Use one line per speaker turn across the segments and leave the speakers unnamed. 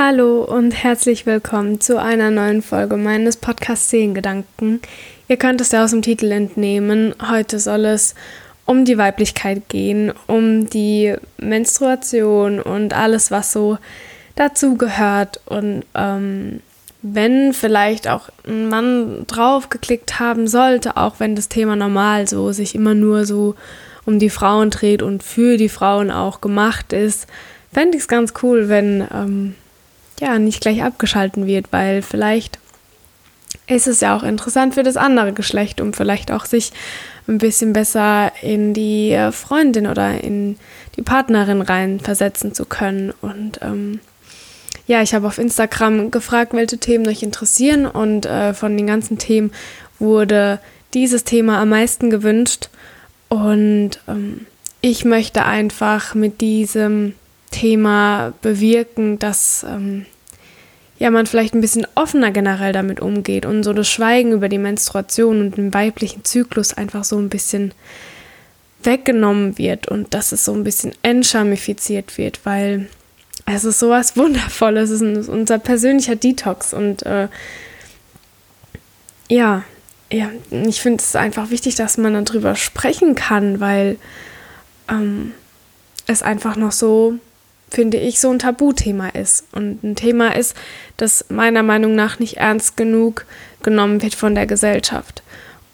Hallo und herzlich willkommen zu einer neuen Folge meines Podcasts Seelengedanken. Ihr könnt es ja aus dem Titel entnehmen. Heute soll es um die Weiblichkeit gehen, um die Menstruation und alles, was so dazu gehört. Und ähm, wenn vielleicht auch ein Mann drauf geklickt haben sollte, auch wenn das Thema normal so sich immer nur so um die Frauen dreht und für die Frauen auch gemacht ist, fände ich es ganz cool, wenn ähm, ja nicht gleich abgeschalten wird, weil vielleicht ist es ja auch interessant für das andere Geschlecht, um vielleicht auch sich ein bisschen besser in die äh, Freundin oder in die Partnerin reinversetzen zu können. Und ähm, ja, ich habe auf Instagram gefragt, welche Themen euch interessieren und äh, von den ganzen Themen wurde dieses Thema am meisten gewünscht. Und ähm, ich möchte einfach mit diesem Thema bewirken, dass ähm, ja, man vielleicht ein bisschen offener generell damit umgeht und so das Schweigen über die Menstruation und den weiblichen Zyklus einfach so ein bisschen weggenommen wird und dass es so ein bisschen entschamifiziert wird, weil es ist sowas Wundervolles, es ist unser persönlicher Detox und äh, ja, ja, ich finde es einfach wichtig, dass man darüber sprechen kann, weil ähm, es einfach noch so finde ich, so ein Tabuthema ist und ein Thema ist, das meiner Meinung nach nicht ernst genug genommen wird von der Gesellschaft.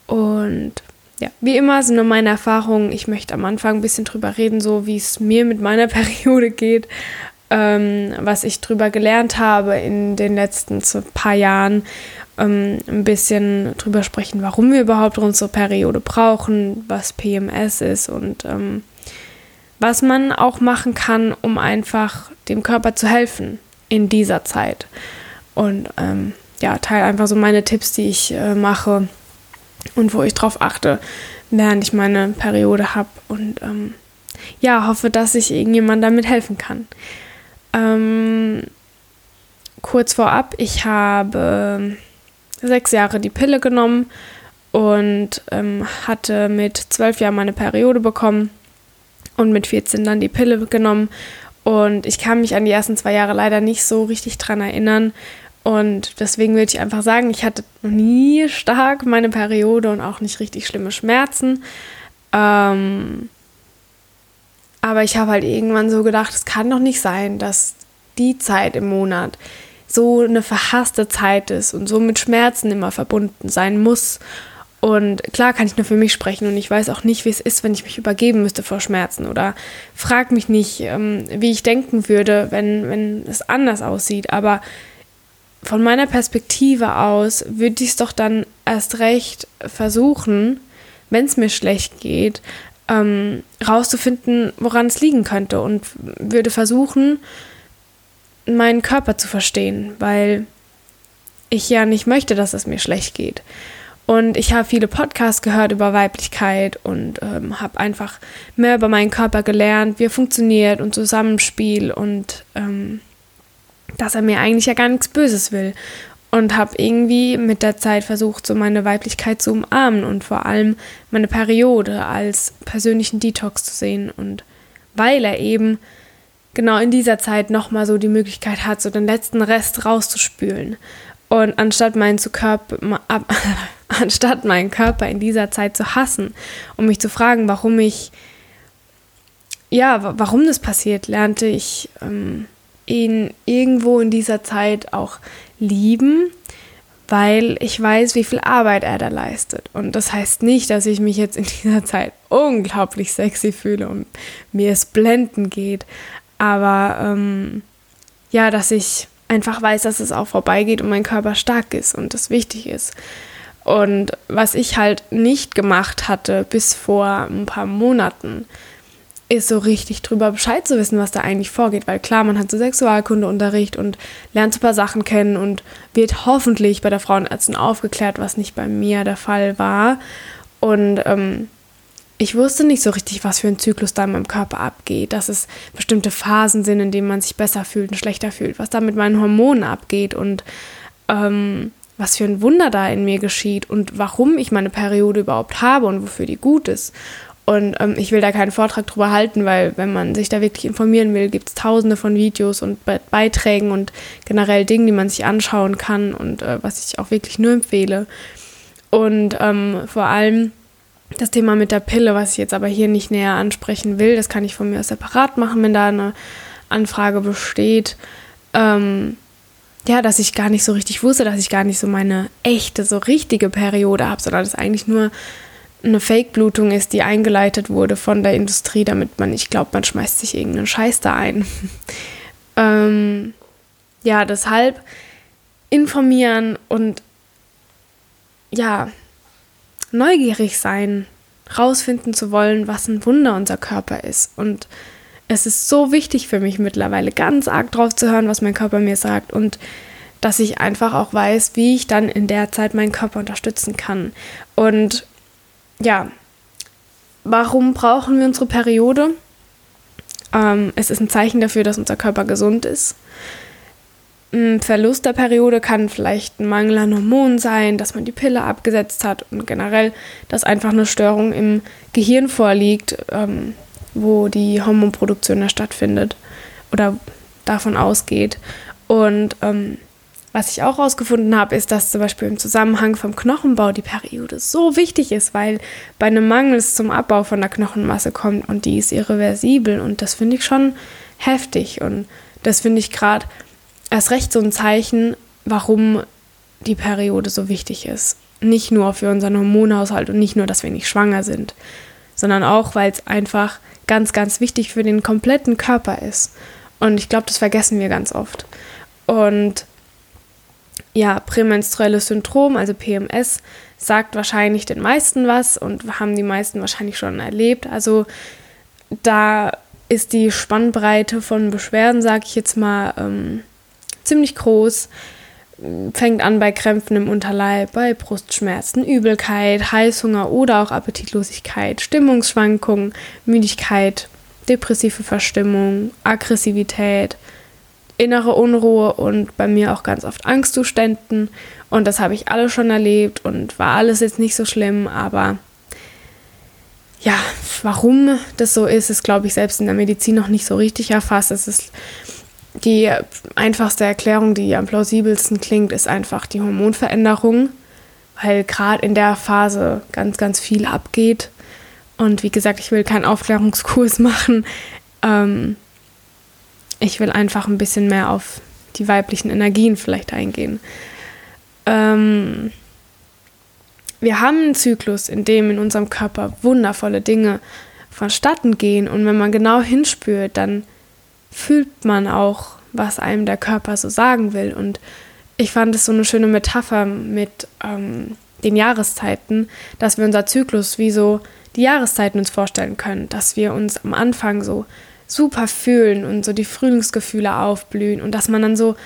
Und ja, wie immer sind nur meine Erfahrungen. Ich möchte am Anfang ein bisschen drüber reden, so wie es mir mit meiner Periode geht, ähm, was ich drüber gelernt habe in den letzten paar Jahren. Ähm, ein bisschen drüber sprechen, warum wir überhaupt unsere Periode brauchen, was PMS ist und ähm, was man auch machen kann, um einfach dem Körper zu helfen in dieser Zeit. Und ähm, ja, teile einfach so meine Tipps, die ich äh, mache und wo ich drauf achte, während ich meine Periode habe. Und ähm, ja, hoffe, dass ich irgendjemand damit helfen kann. Ähm, kurz vorab, ich habe sechs Jahre die Pille genommen und ähm, hatte mit zwölf Jahren meine Periode bekommen und mit 14 dann die Pille genommen. Und ich kann mich an die ersten zwei Jahre leider nicht so richtig dran erinnern. Und deswegen würde ich einfach sagen, ich hatte noch nie stark meine Periode und auch nicht richtig schlimme Schmerzen. Ähm, aber ich habe halt irgendwann so gedacht, es kann doch nicht sein, dass die Zeit im Monat so eine verhasste Zeit ist und so mit Schmerzen immer verbunden sein muss. Und klar kann ich nur für mich sprechen und ich weiß auch nicht, wie es ist, wenn ich mich übergeben müsste vor Schmerzen oder frag mich nicht, ähm, wie ich denken würde, wenn, wenn es anders aussieht. Aber von meiner Perspektive aus würde ich es doch dann erst recht versuchen, wenn es mir schlecht geht, ähm, rauszufinden, woran es liegen könnte und würde versuchen, meinen Körper zu verstehen, weil ich ja nicht möchte, dass es mir schlecht geht. Und ich habe viele Podcasts gehört über Weiblichkeit und ähm, habe einfach mehr über meinen Körper gelernt, wie er funktioniert und Zusammenspiel und ähm, dass er mir eigentlich ja gar nichts Böses will. Und habe irgendwie mit der Zeit versucht, so meine Weiblichkeit zu umarmen und vor allem meine Periode als persönlichen Detox zu sehen. Und weil er eben genau in dieser Zeit nochmal so die Möglichkeit hat, so den letzten Rest rauszuspülen. Und anstatt meinen, zu Körper, anstatt meinen Körper in dieser Zeit zu hassen und mich zu fragen, warum ich, ja, warum das passiert, lernte ich ähm, ihn irgendwo in dieser Zeit auch lieben, weil ich weiß, wie viel Arbeit er da leistet. Und das heißt nicht, dass ich mich jetzt in dieser Zeit unglaublich sexy fühle und mir es blenden geht, aber ähm, ja, dass ich einfach weiß, dass es auch vorbeigeht und mein Körper stark ist und das wichtig ist. Und was ich halt nicht gemacht hatte bis vor ein paar Monaten, ist so richtig drüber Bescheid zu wissen, was da eigentlich vorgeht. Weil klar, man hat so Sexualkundeunterricht und lernt so ein paar Sachen kennen und wird hoffentlich bei der Frauenärztin aufgeklärt, was nicht bei mir der Fall war. Und ähm, ich wusste nicht so richtig, was für ein Zyklus da in meinem Körper abgeht, dass es bestimmte Phasen sind, in denen man sich besser fühlt und schlechter fühlt, was da mit meinen Hormonen abgeht und ähm, was für ein Wunder da in mir geschieht und warum ich meine Periode überhaupt habe und wofür die gut ist. Und ähm, ich will da keinen Vortrag drüber halten, weil wenn man sich da wirklich informieren will, gibt es tausende von Videos und Be Beiträgen und generell Dingen, die man sich anschauen kann und äh, was ich auch wirklich nur empfehle. Und ähm, vor allem das Thema mit der Pille, was ich jetzt aber hier nicht näher ansprechen will, das kann ich von mir aus separat machen, wenn da eine Anfrage besteht. Ähm, ja, dass ich gar nicht so richtig wusste, dass ich gar nicht so meine echte, so richtige Periode habe, sondern dass eigentlich nur eine Fake-Blutung ist, die eingeleitet wurde von der Industrie, damit man nicht glaubt, man schmeißt sich irgendeinen Scheiß da ein. ähm, ja, deshalb informieren und ja, neugierig sein, rausfinden zu wollen, was ein Wunder unser Körper ist. Und es ist so wichtig für mich mittlerweile, ganz arg drauf zu hören, was mein Körper mir sagt und dass ich einfach auch weiß, wie ich dann in der Zeit meinen Körper unterstützen kann. Und ja, warum brauchen wir unsere Periode? Ähm, es ist ein Zeichen dafür, dass unser Körper gesund ist. Ein Verlust der Periode kann vielleicht ein Mangel an Hormonen sein, dass man die Pille abgesetzt hat und generell, dass einfach eine Störung im Gehirn vorliegt, ähm, wo die Hormonproduktion ja stattfindet oder davon ausgeht. Und ähm, was ich auch herausgefunden habe, ist, dass zum Beispiel im Zusammenhang vom Knochenbau die Periode so wichtig ist, weil bei einem Mangel es zum Abbau von der Knochenmasse kommt und die ist irreversibel. Und das finde ich schon heftig. Und das finde ich gerade erst recht so ein Zeichen, warum die Periode so wichtig ist. Nicht nur für unseren Hormonhaushalt und nicht nur, dass wir nicht schwanger sind, sondern auch, weil es einfach ganz, ganz wichtig für den kompletten Körper ist. Und ich glaube, das vergessen wir ganz oft. Und ja, prämenstruelles Syndrom, also PMS, sagt wahrscheinlich den meisten was und haben die meisten wahrscheinlich schon erlebt. Also da ist die Spannbreite von Beschwerden, sage ich jetzt mal, ähm, ziemlich groß. Fängt an bei Krämpfen im Unterleib, bei Brustschmerzen, Übelkeit, Heißhunger oder auch Appetitlosigkeit, Stimmungsschwankungen, Müdigkeit, depressive Verstimmung, Aggressivität, innere Unruhe und bei mir auch ganz oft Angstzuständen. Und das habe ich alles schon erlebt und war alles jetzt nicht so schlimm, aber ja, warum das so ist, ist, glaube ich, selbst in der Medizin noch nicht so richtig erfasst. Es ist die einfachste Erklärung, die am plausibelsten klingt, ist einfach die Hormonveränderung, weil gerade in der Phase ganz, ganz viel abgeht. Und wie gesagt, ich will keinen Aufklärungskurs machen. Ähm, ich will einfach ein bisschen mehr auf die weiblichen Energien vielleicht eingehen. Ähm, wir haben einen Zyklus, in dem in unserem Körper wundervolle Dinge vonstatten gehen. Und wenn man genau hinspürt, dann fühlt man auch, was einem der Körper so sagen will. Und ich fand es so eine schöne Metapher mit ähm, den Jahreszeiten, dass wir unser Zyklus wie so die Jahreszeiten uns vorstellen können, dass wir uns am Anfang so super fühlen und so die Frühlingsgefühle aufblühen und dass man dann so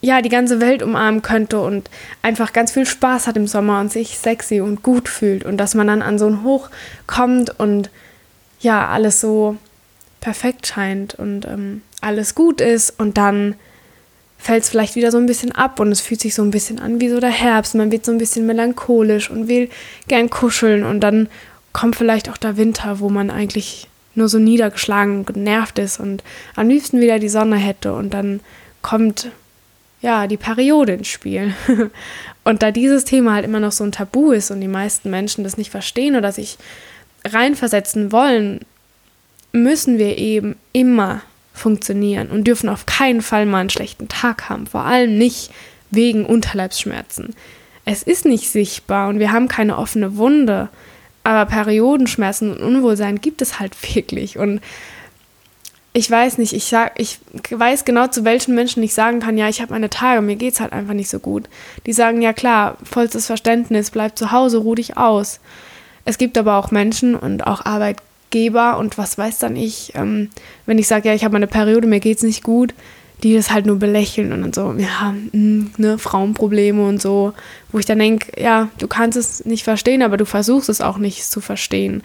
ja die ganze Welt umarmen könnte und einfach ganz viel Spaß hat im Sommer und sich sexy und gut fühlt und dass man dann an so ein Hoch kommt und ja alles so perfekt scheint und ähm, alles gut ist und dann fällt es vielleicht wieder so ein bisschen ab und es fühlt sich so ein bisschen an wie so der Herbst. Man wird so ein bisschen melancholisch und will gern kuscheln und dann kommt vielleicht auch der Winter, wo man eigentlich nur so niedergeschlagen und genervt ist und am liebsten wieder die Sonne hätte und dann kommt ja die Periode ins Spiel. und da dieses Thema halt immer noch so ein Tabu ist und die meisten Menschen das nicht verstehen oder sich reinversetzen wollen, müssen wir eben immer funktionieren und dürfen auf keinen Fall mal einen schlechten Tag haben, vor allem nicht wegen Unterleibsschmerzen. Es ist nicht sichtbar und wir haben keine offene Wunde. Aber Periodenschmerzen und Unwohlsein gibt es halt wirklich. Und ich weiß nicht, ich, sag, ich weiß genau, zu welchen Menschen ich sagen kann, ja, ich habe meine Tage, mir geht es halt einfach nicht so gut. Die sagen, ja klar, vollstes Verständnis, bleib zu Hause, ruh dich aus. Es gibt aber auch Menschen und auch Arbeitgeber und was weiß dann ich, ähm, wenn ich sage, ja, ich habe meine Periode, mir geht es nicht gut, die das halt nur belächeln und dann so, ja, mh, hm, ne, Frauenprobleme und so, wo ich dann denke, ja, du kannst es nicht verstehen, aber du versuchst es auch nicht zu verstehen.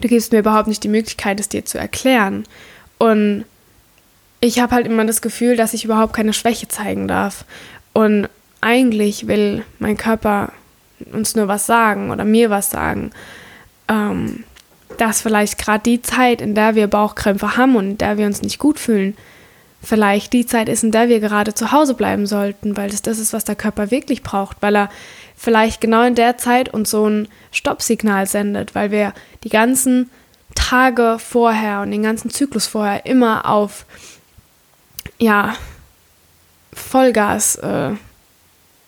Du gibst mir überhaupt nicht die Möglichkeit, es dir zu erklären. Und ich habe halt immer das Gefühl, dass ich überhaupt keine Schwäche zeigen darf. Und eigentlich will mein Körper uns nur was sagen oder mir was sagen. Ähm, dass vielleicht gerade die Zeit, in der wir Bauchkrämpfe haben und in der wir uns nicht gut fühlen, vielleicht die Zeit ist, in der wir gerade zu Hause bleiben sollten, weil das das ist, was der Körper wirklich braucht, weil er vielleicht genau in der Zeit uns so ein Stoppsignal sendet, weil wir die ganzen Tage vorher und den ganzen Zyklus vorher immer auf ja Vollgas äh,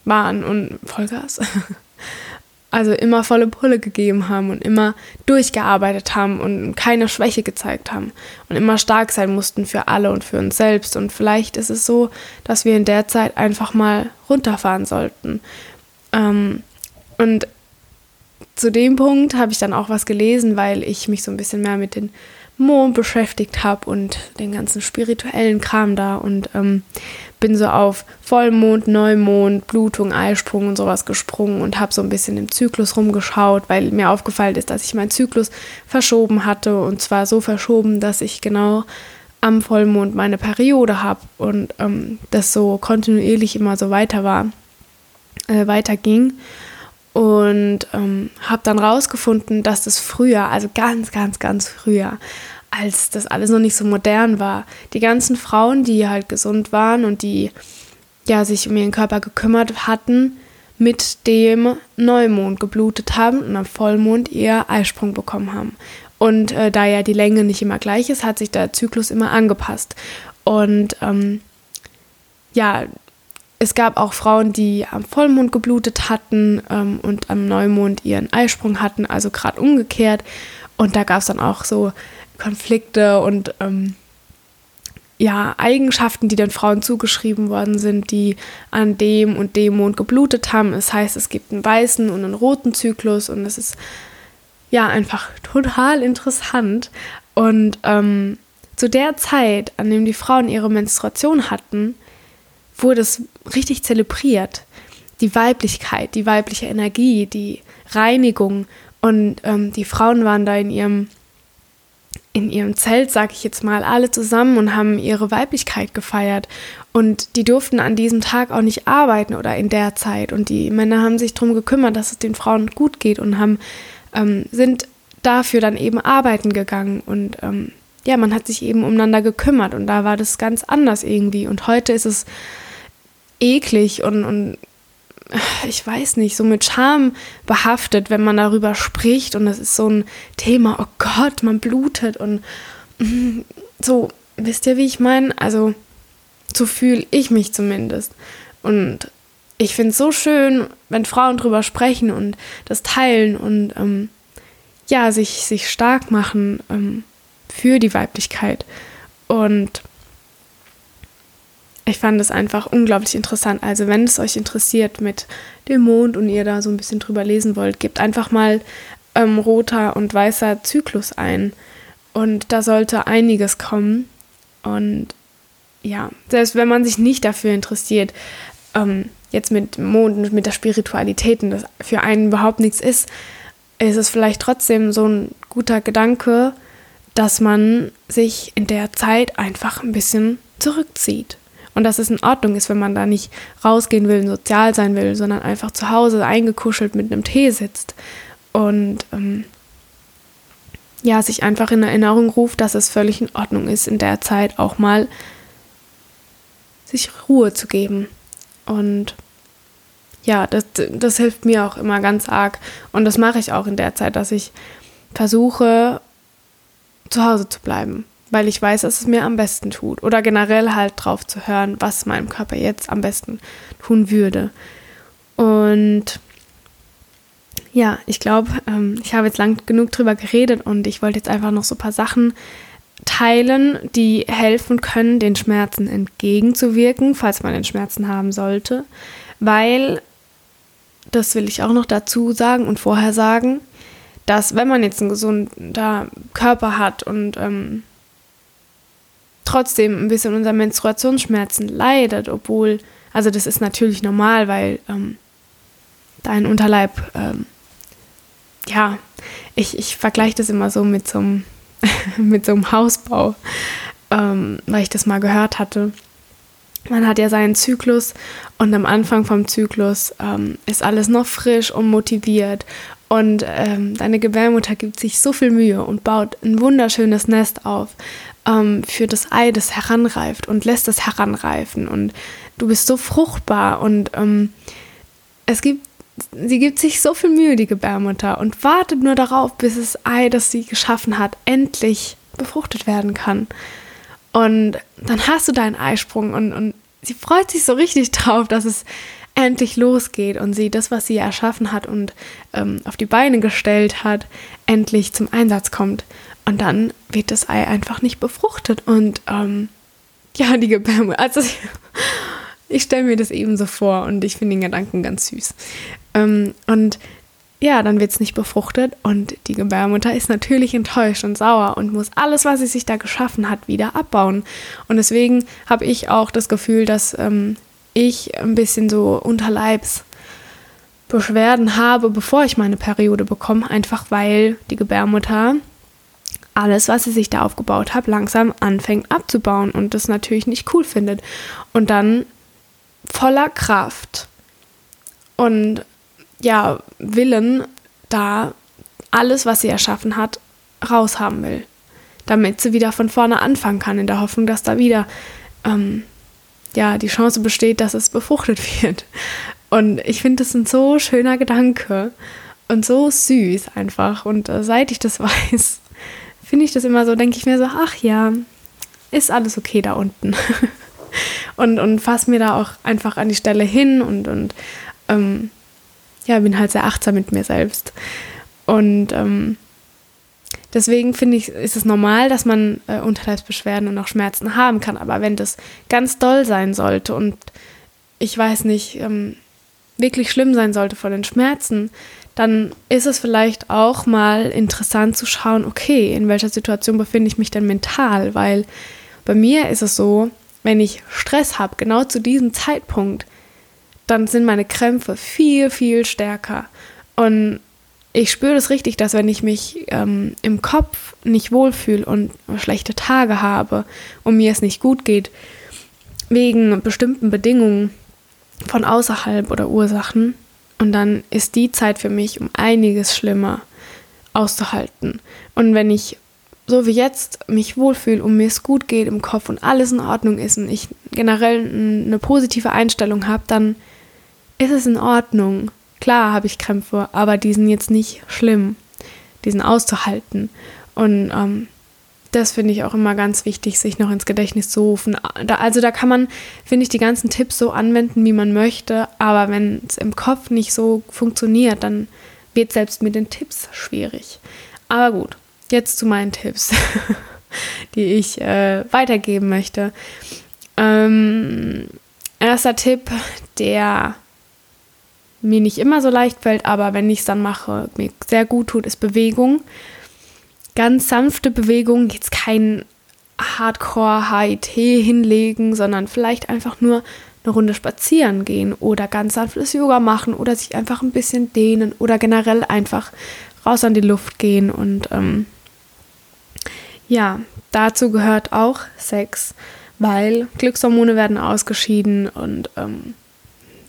waren und Vollgas also immer volle Pulle gegeben haben und immer durchgearbeitet haben und keine Schwäche gezeigt haben und immer stark sein mussten für alle und für uns selbst. Und vielleicht ist es so, dass wir in der Zeit einfach mal runterfahren sollten. Ähm, und zu dem Punkt habe ich dann auch was gelesen, weil ich mich so ein bisschen mehr mit den Mond beschäftigt habe und den ganzen spirituellen Kram da und ähm, bin so auf Vollmond, Neumond, Blutung, Eisprung und sowas gesprungen und habe so ein bisschen im Zyklus rumgeschaut, weil mir aufgefallen ist, dass ich meinen Zyklus verschoben hatte und zwar so verschoben, dass ich genau am Vollmond meine Periode habe und ähm, das so kontinuierlich immer so weiter war, äh, weiterging und ähm, habe dann rausgefunden, dass das früher, also ganz, ganz, ganz früher, als das alles noch nicht so modern war, die ganzen Frauen, die halt gesund waren und die ja sich um ihren Körper gekümmert hatten, mit dem Neumond geblutet haben und am Vollmond ihr Eisprung bekommen haben. Und äh, da ja die Länge nicht immer gleich ist, hat sich der Zyklus immer angepasst. Und ähm, ja, es gab auch Frauen, die am Vollmond geblutet hatten ähm, und am Neumond ihren Eisprung hatten, also gerade umgekehrt. Und da gab es dann auch so Konflikte und ähm, ja, Eigenschaften, die den Frauen zugeschrieben worden sind, die an dem und dem Mond geblutet haben. Das heißt, es gibt einen weißen und einen roten Zyklus und es ist ja einfach total interessant. Und ähm, zu der Zeit, an dem die Frauen ihre Menstruation hatten, wurde es richtig zelebriert. Die Weiblichkeit, die weibliche Energie, die Reinigung. Und ähm, die Frauen waren da in ihrem, in ihrem Zelt, sag ich jetzt mal, alle zusammen und haben ihre Weiblichkeit gefeiert. Und die durften an diesem Tag auch nicht arbeiten oder in der Zeit. Und die Männer haben sich darum gekümmert, dass es den Frauen gut geht und haben, ähm, sind dafür dann eben arbeiten gegangen. Und ähm, ja, man hat sich eben umeinander gekümmert und da war das ganz anders irgendwie. Und heute ist es eklig und, und ich weiß nicht, so mit Scham behaftet, wenn man darüber spricht und das ist so ein Thema, oh Gott, man blutet und mm, so, wisst ihr, wie ich meine? Also, so fühle ich mich zumindest. Und ich finde es so schön, wenn Frauen drüber sprechen und das teilen und ähm, ja, sich, sich stark machen ähm, für die Weiblichkeit. Und ich fand es einfach unglaublich interessant. Also wenn es euch interessiert mit dem Mond und ihr da so ein bisschen drüber lesen wollt, gebt einfach mal ähm, roter und weißer Zyklus ein. Und da sollte einiges kommen. Und ja, selbst wenn man sich nicht dafür interessiert, ähm, jetzt mit Mond und mit der Spiritualität und das für einen überhaupt nichts ist, ist es vielleicht trotzdem so ein guter Gedanke, dass man sich in der Zeit einfach ein bisschen zurückzieht und dass es in Ordnung ist, wenn man da nicht rausgehen will, sozial sein will, sondern einfach zu Hause eingekuschelt mit einem Tee sitzt und ähm, ja, sich einfach in Erinnerung ruft, dass es völlig in Ordnung ist, in der Zeit auch mal sich Ruhe zu geben. Und ja, das, das hilft mir auch immer ganz arg. Und das mache ich auch in der Zeit, dass ich versuche, zu Hause zu bleiben weil ich weiß, dass es mir am besten tut. Oder generell halt drauf zu hören, was meinem Körper jetzt am besten tun würde. Und ja, ich glaube, ähm, ich habe jetzt lang genug drüber geredet und ich wollte jetzt einfach noch so ein paar Sachen teilen, die helfen können, den Schmerzen entgegenzuwirken, falls man den Schmerzen haben sollte. Weil, das will ich auch noch dazu sagen und vorher sagen, dass wenn man jetzt einen gesunder Körper hat und ähm, trotzdem ein bisschen unter Menstruationsschmerzen leidet, obwohl, also das ist natürlich normal, weil ähm, dein Unterleib, ähm, ja, ich, ich vergleiche das immer so mit so einem, mit so einem Hausbau, ähm, weil ich das mal gehört hatte. Man hat ja seinen Zyklus und am Anfang vom Zyklus ähm, ist alles noch frisch und motiviert Und ähm, deine Gebärmutter gibt sich so viel Mühe und baut ein wunderschönes Nest auf ähm, für das Ei, das heranreift und lässt es heranreifen. Und du bist so fruchtbar und ähm, es gibt, sie gibt sich so viel Mühe, die Gebärmutter, und wartet nur darauf, bis das Ei, das sie geschaffen hat, endlich befruchtet werden kann. Und dann hast du deinen Eisprung und, und sie freut sich so richtig drauf, dass es endlich losgeht und sie das, was sie erschaffen hat und ähm, auf die Beine gestellt hat, endlich zum Einsatz kommt. Und dann wird das Ei einfach nicht befruchtet. Und ähm, ja, die Gebärmutter, also ich, ich stelle mir das eben so vor und ich finde den Gedanken ganz süß. Ähm, und ja, dann wird es nicht befruchtet und die Gebärmutter ist natürlich enttäuscht und sauer und muss alles, was sie sich da geschaffen hat, wieder abbauen. Und deswegen habe ich auch das Gefühl, dass ähm, ich ein bisschen so Unterleibsbeschwerden habe, bevor ich meine Periode bekomme, einfach weil die Gebärmutter alles, was sie sich da aufgebaut hat, langsam anfängt abzubauen und das natürlich nicht cool findet. Und dann voller Kraft und ja, Willen da alles, was sie erschaffen hat, raushaben will. Damit sie wieder von vorne anfangen kann, in der Hoffnung, dass da wieder ähm, ja, die Chance besteht, dass es befruchtet wird. Und ich finde, das ein so schöner Gedanke und so süß einfach. Und äh, seit ich das weiß, finde ich das immer so, denke ich mir so, ach ja, ist alles okay da unten. und und fasse mir da auch einfach an die Stelle hin und, und ähm, ja, bin halt sehr achtsam mit mir selbst. Und ähm, deswegen finde ich, ist es normal, dass man äh, Unterleibsbeschwerden und auch Schmerzen haben kann. Aber wenn das ganz doll sein sollte und ich weiß nicht, ähm, wirklich schlimm sein sollte von den Schmerzen, dann ist es vielleicht auch mal interessant zu schauen, okay, in welcher Situation befinde ich mich denn mental? Weil bei mir ist es so, wenn ich Stress habe, genau zu diesem Zeitpunkt, dann sind meine Krämpfe viel, viel stärker. Und ich spüre das richtig, dass wenn ich mich ähm, im Kopf nicht wohlfühle und schlechte Tage habe und mir es nicht gut geht, wegen bestimmten Bedingungen von außerhalb oder Ursachen, und dann ist die Zeit für mich um einiges schlimmer auszuhalten. Und wenn ich so wie jetzt mich wohlfühle und mir es gut geht im Kopf und alles in Ordnung ist und ich generell eine positive Einstellung habe, dann ist es in Ordnung. Klar habe ich Krämpfe, aber die sind jetzt nicht schlimm. Die sind auszuhalten. Und ähm, das finde ich auch immer ganz wichtig, sich noch ins Gedächtnis zu rufen. Da, also da kann man, finde ich, die ganzen Tipps so anwenden, wie man möchte. Aber wenn es im Kopf nicht so funktioniert, dann wird selbst mit den Tipps schwierig. Aber gut, jetzt zu meinen Tipps, die ich äh, weitergeben möchte. Ähm, erster Tipp, der mir nicht immer so leicht fällt, aber wenn ich es dann mache, mir sehr gut tut, ist Bewegung. Ganz sanfte Bewegung, jetzt kein Hardcore-HIT hinlegen, sondern vielleicht einfach nur eine Runde spazieren gehen oder ganz sanftes Yoga machen oder sich einfach ein bisschen dehnen oder generell einfach raus an die Luft gehen. Und ähm, ja, dazu gehört auch Sex, weil Glückshormone werden ausgeschieden und ähm,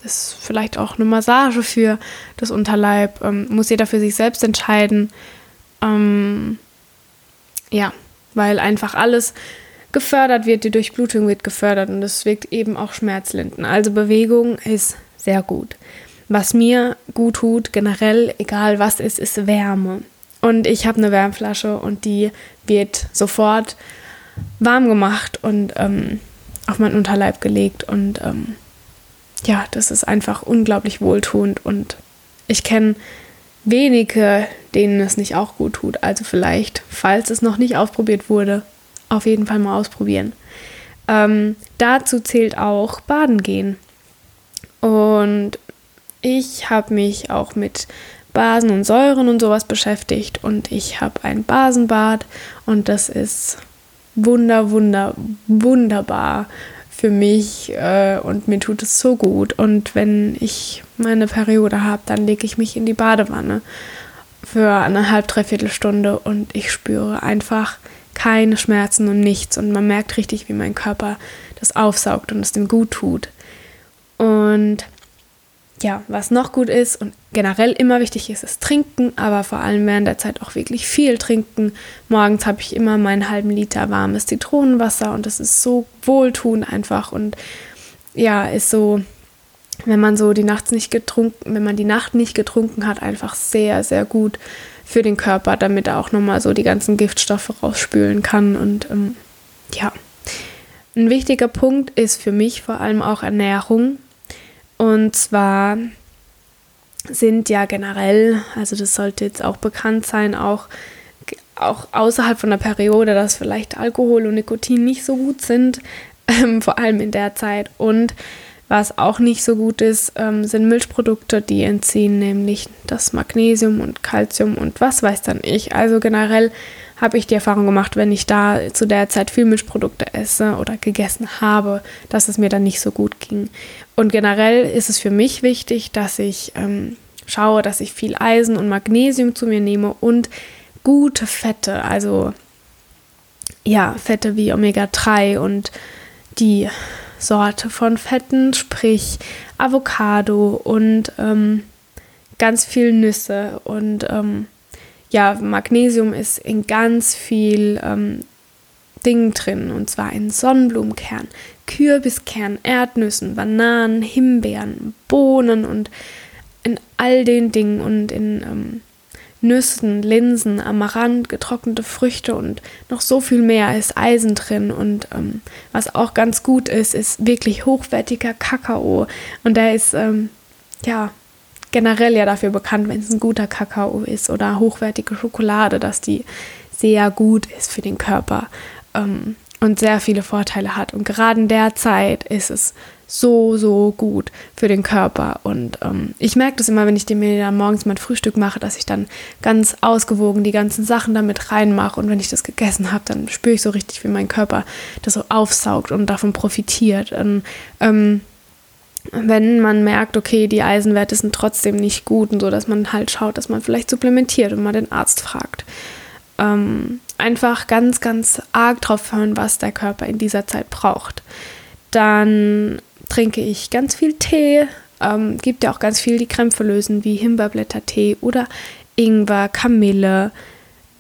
ist vielleicht auch eine Massage für das Unterleib. Ähm, muss jeder für sich selbst entscheiden. Ähm, ja, weil einfach alles gefördert wird, die Durchblutung wird gefördert und es wirkt eben auch Schmerzlinden. Also Bewegung ist sehr gut. Was mir gut tut, generell, egal was ist, ist Wärme. Und ich habe eine Wärmflasche und die wird sofort warm gemacht und ähm, auf meinen Unterleib gelegt und ähm, ja, das ist einfach unglaublich wohltuend und ich kenne wenige, denen es nicht auch gut tut. Also vielleicht, falls es noch nicht ausprobiert wurde, auf jeden Fall mal ausprobieren. Ähm, dazu zählt auch Baden gehen. Und ich habe mich auch mit Basen und Säuren und sowas beschäftigt und ich habe ein Basenbad und das ist wunder, wunder, wunderbar für mich äh, und mir tut es so gut. Und wenn ich meine Periode habe, dann lege ich mich in die Badewanne für eine halb, dreiviertel Stunde und ich spüre einfach keine Schmerzen und nichts. Und man merkt richtig, wie mein Körper das aufsaugt und es dem gut tut. Und ja, was noch gut ist und generell immer wichtig ist, ist trinken, aber vor allem während der Zeit auch wirklich viel trinken. Morgens habe ich immer meinen halben Liter warmes Zitronenwasser und das ist so wohltuend einfach und ja, ist so, wenn man so die Nacht nicht getrunken, wenn man die Nacht nicht getrunken hat, einfach sehr, sehr gut für den Körper, damit er auch nochmal so die ganzen Giftstoffe rausspülen kann und ähm, ja. Ein wichtiger Punkt ist für mich vor allem auch Ernährung. Und zwar sind ja generell, also das sollte jetzt auch bekannt sein, auch, auch außerhalb von der Periode, dass vielleicht Alkohol und Nikotin nicht so gut sind, ähm, vor allem in der Zeit. Und was auch nicht so gut ist, ähm, sind Milchprodukte, die entziehen nämlich das Magnesium und Calcium und was weiß dann ich. Also generell habe ich die Erfahrung gemacht, wenn ich da zu der Zeit viel Milchprodukte esse oder gegessen habe, dass es mir dann nicht so gut ging. Und generell ist es für mich wichtig, dass ich ähm, schaue, dass ich viel Eisen und Magnesium zu mir nehme und gute Fette, also ja, Fette wie Omega-3 und die Sorte von Fetten, sprich Avocado und ähm, ganz viel Nüsse und ähm, ja, Magnesium ist in ganz viel ähm, Dingen drin, und zwar in Sonnenblumenkern, Kürbiskern, Erdnüssen, Bananen, Himbeeren, Bohnen und in all den Dingen und in ähm, Nüssen, Linsen, Amaranth, getrocknete Früchte und noch so viel mehr ist Eisen drin. Und ähm, was auch ganz gut ist, ist wirklich hochwertiger Kakao. Und der ist, ähm, ja, generell ja dafür bekannt, wenn es ein guter Kakao ist oder hochwertige Schokolade, dass die sehr gut ist für den Körper ähm, und sehr viele Vorteile hat. Und gerade in der Zeit ist es so, so gut für den Körper. Und ähm, ich merke das immer, wenn ich mir dann morgens mein Frühstück mache, dass ich dann ganz ausgewogen die ganzen Sachen damit reinmache. Und wenn ich das gegessen habe, dann spüre ich so richtig, wie mein Körper das so aufsaugt und davon profitiert. Und, ähm, wenn man merkt, okay, die Eisenwerte sind trotzdem nicht gut und so, dass man halt schaut, dass man vielleicht supplementiert und mal den Arzt fragt. Ähm, einfach ganz, ganz arg drauf hören, was der Körper in dieser Zeit braucht. Dann trinke ich ganz viel Tee. Ähm, gibt ja auch ganz viel, die Krämpfe lösen, wie Himbeerblättertee oder Ingwer, Kamille.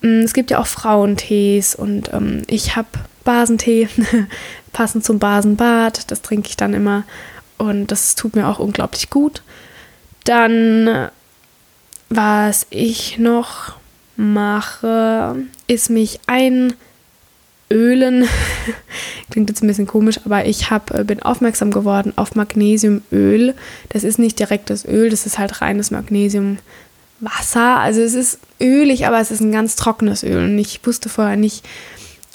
Mm, es gibt ja auch Frauentees und ähm, ich habe Basentee, passend zum Basenbad. Das trinke ich dann immer und das tut mir auch unglaublich gut. Dann, was ich noch mache, ist mich einölen. Klingt jetzt ein bisschen komisch, aber ich hab, äh, bin aufmerksam geworden auf Magnesiumöl. Das ist nicht direkt das Öl, das ist halt reines Magnesiumwasser. Also es ist ölig, aber es ist ein ganz trockenes Öl. Und ich wusste vorher nicht,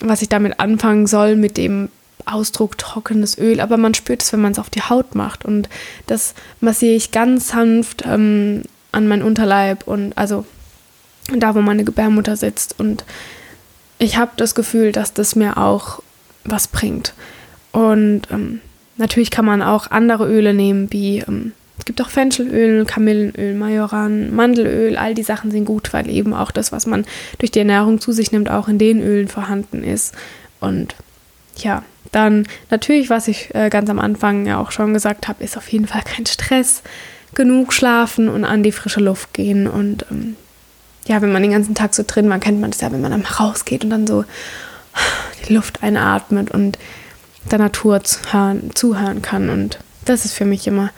was ich damit anfangen soll mit dem Ausdruck trockenes Öl, aber man spürt es, wenn man es auf die Haut macht. Und das massiere ich ganz sanft ähm, an meinen Unterleib und also da, wo meine Gebärmutter sitzt. Und ich habe das Gefühl, dass das mir auch was bringt. Und ähm, natürlich kann man auch andere Öle nehmen, wie ähm, es gibt auch Fenchelöl, Kamillenöl, Majoran, Mandelöl. All die Sachen sind gut, weil eben auch das, was man durch die Ernährung zu sich nimmt, auch in den Ölen vorhanden ist. Und ja, dann natürlich, was ich äh, ganz am Anfang ja auch schon gesagt habe, ist auf jeden Fall kein Stress. Genug schlafen und an die frische Luft gehen. Und ähm, ja, wenn man den ganzen Tag so drin war, kennt man das ja, wenn man dann rausgeht und dann so die Luft einatmet und der Natur zuhören, zuhören kann. Und das ist für mich immer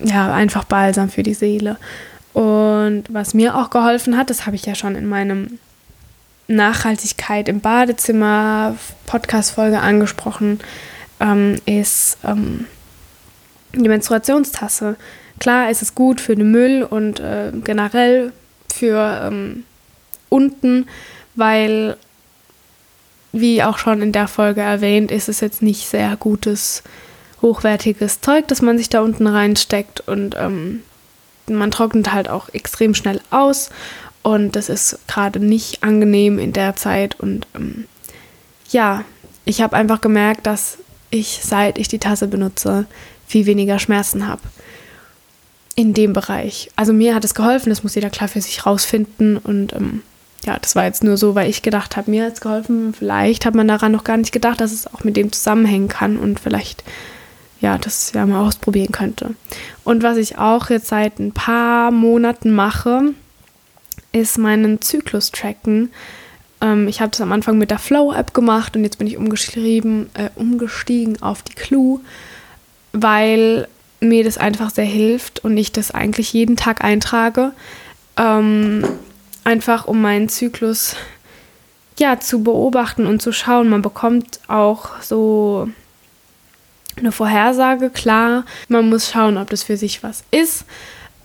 ja, einfach balsam für die Seele. Und was mir auch geholfen hat, das habe ich ja schon in meinem Nachhaltigkeit im Badezimmer Podcast-Folge angesprochen, ähm, ist ähm, die Menstruationstasse. Klar ist es gut für den Müll und äh, generell für ähm, unten, weil, wie auch schon in der Folge erwähnt, ist es jetzt nicht sehr gutes, hochwertiges Zeug, das man sich da unten reinsteckt und ähm, man trocknet halt auch extrem schnell aus und das ist gerade nicht angenehm in der Zeit. Und ähm, ja, ich habe einfach gemerkt, dass ich, seit ich die Tasse benutze, viel weniger Schmerzen habe. In dem Bereich. Also mir hat es geholfen, das muss jeder klar für sich rausfinden. Und ähm, ja, das war jetzt nur so, weil ich gedacht habe, mir hat es geholfen. Vielleicht hat man daran noch gar nicht gedacht, dass es auch mit dem zusammenhängen kann. Und vielleicht, ja, das ja mal ausprobieren könnte. Und was ich auch jetzt seit ein paar Monaten mache, ist meinen Zyklus tracken. Ähm, ich habe das am Anfang mit der Flow-App gemacht und jetzt bin ich umgeschrieben, äh, umgestiegen auf die Clue, weil mir das einfach sehr hilft und ich das eigentlich jeden Tag eintrage. Ähm, einfach um meinen Zyklus ja zu beobachten und zu schauen. Man bekommt auch so eine Vorhersage, klar. Man muss schauen, ob das für sich was ist.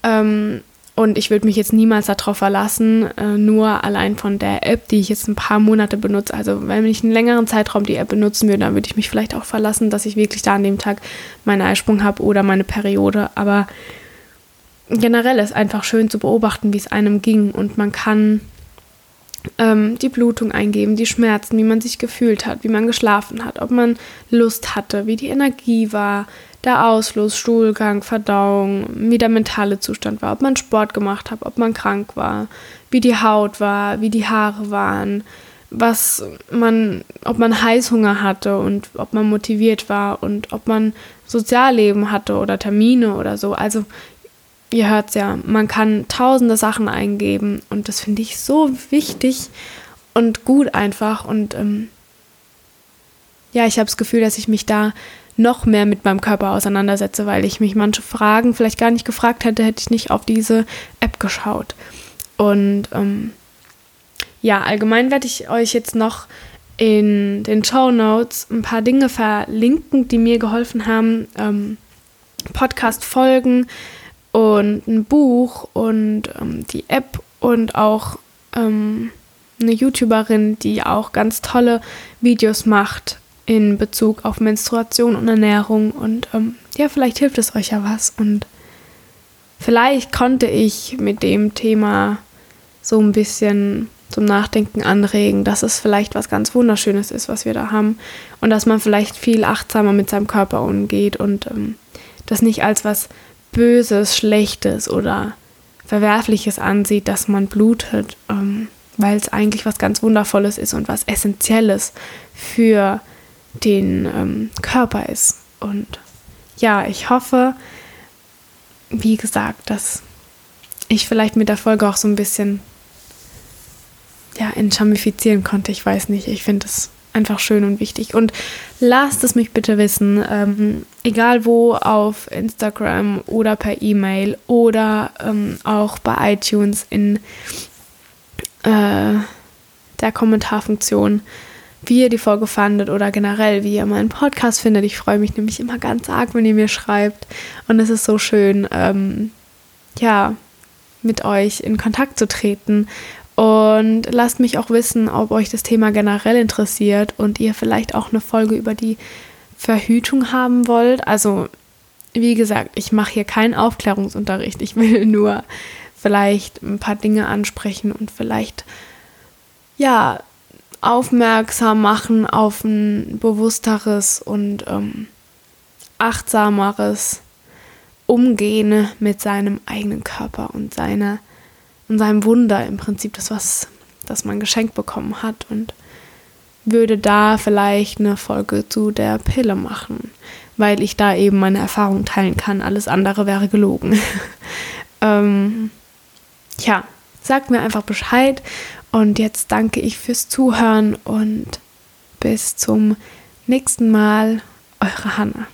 Ähm, und ich würde mich jetzt niemals darauf verlassen, äh, nur allein von der App, die ich jetzt ein paar Monate benutze. Also wenn ich einen längeren Zeitraum die App benutzen würde, dann würde ich mich vielleicht auch verlassen, dass ich wirklich da an dem Tag meinen Eisprung habe oder meine Periode. Aber generell ist einfach schön zu beobachten, wie es einem ging. Und man kann ähm, die Blutung eingeben, die Schmerzen, wie man sich gefühlt hat, wie man geschlafen hat, ob man Lust hatte, wie die Energie war, der Ausfluss, Stuhlgang, Verdauung, wie der mentale Zustand war, ob man Sport gemacht hat, ob man krank war, wie die Haut war, wie die Haare waren, was man, ob man Heißhunger hatte und ob man motiviert war und ob man Sozialleben hatte oder Termine oder so. Also ihr hört es ja, man kann tausende Sachen eingeben und das finde ich so wichtig und gut einfach und ähm, ja, ich habe das Gefühl, dass ich mich da noch mehr mit meinem Körper auseinandersetze, weil ich mich manche Fragen vielleicht gar nicht gefragt hätte, hätte ich nicht auf diese App geschaut. Und ähm, ja, allgemein werde ich euch jetzt noch in den Show Notes ein paar Dinge verlinken, die mir geholfen haben. Ähm, Podcast-Folgen und ein Buch und ähm, die App und auch ähm, eine YouTuberin, die auch ganz tolle Videos macht in Bezug auf Menstruation und Ernährung. Und ähm, ja, vielleicht hilft es euch ja was. Und vielleicht konnte ich mit dem Thema so ein bisschen zum Nachdenken anregen, dass es vielleicht was ganz Wunderschönes ist, was wir da haben. Und dass man vielleicht viel achtsamer mit seinem Körper umgeht und ähm, das nicht als was Böses, Schlechtes oder Verwerfliches ansieht, dass man blutet, ähm, weil es eigentlich was ganz Wundervolles ist und was Essentielles für den ähm, Körper ist. Und ja, ich hoffe, wie gesagt, dass ich vielleicht mit der Folge auch so ein bisschen ja, entschamifizieren konnte. Ich weiß nicht, ich finde es einfach schön und wichtig. Und lasst es mich bitte wissen, ähm, egal wo, auf Instagram oder per E-Mail oder ähm, auch bei iTunes in äh, der Kommentarfunktion wie ihr die Folge fandet oder generell, wie ihr meinen Podcast findet. Ich freue mich nämlich immer ganz arg, wenn ihr mir schreibt. Und es ist so schön, ähm, ja, mit euch in Kontakt zu treten. Und lasst mich auch wissen, ob euch das Thema generell interessiert und ihr vielleicht auch eine Folge über die Verhütung haben wollt. Also, wie gesagt, ich mache hier keinen Aufklärungsunterricht. Ich will nur vielleicht ein paar Dinge ansprechen und vielleicht, ja, aufmerksam machen auf ein bewussteres und ähm, achtsameres Umgehen mit seinem eigenen Körper und seine und seinem Wunder im Prinzip das was das man geschenkt bekommen hat und würde da vielleicht eine Folge zu der Pille machen, weil ich da eben meine Erfahrung teilen kann. Alles andere wäre gelogen. ähm, ja, sagt mir einfach Bescheid und jetzt danke ich fürs Zuhören und bis zum nächsten Mal, eure Hanna.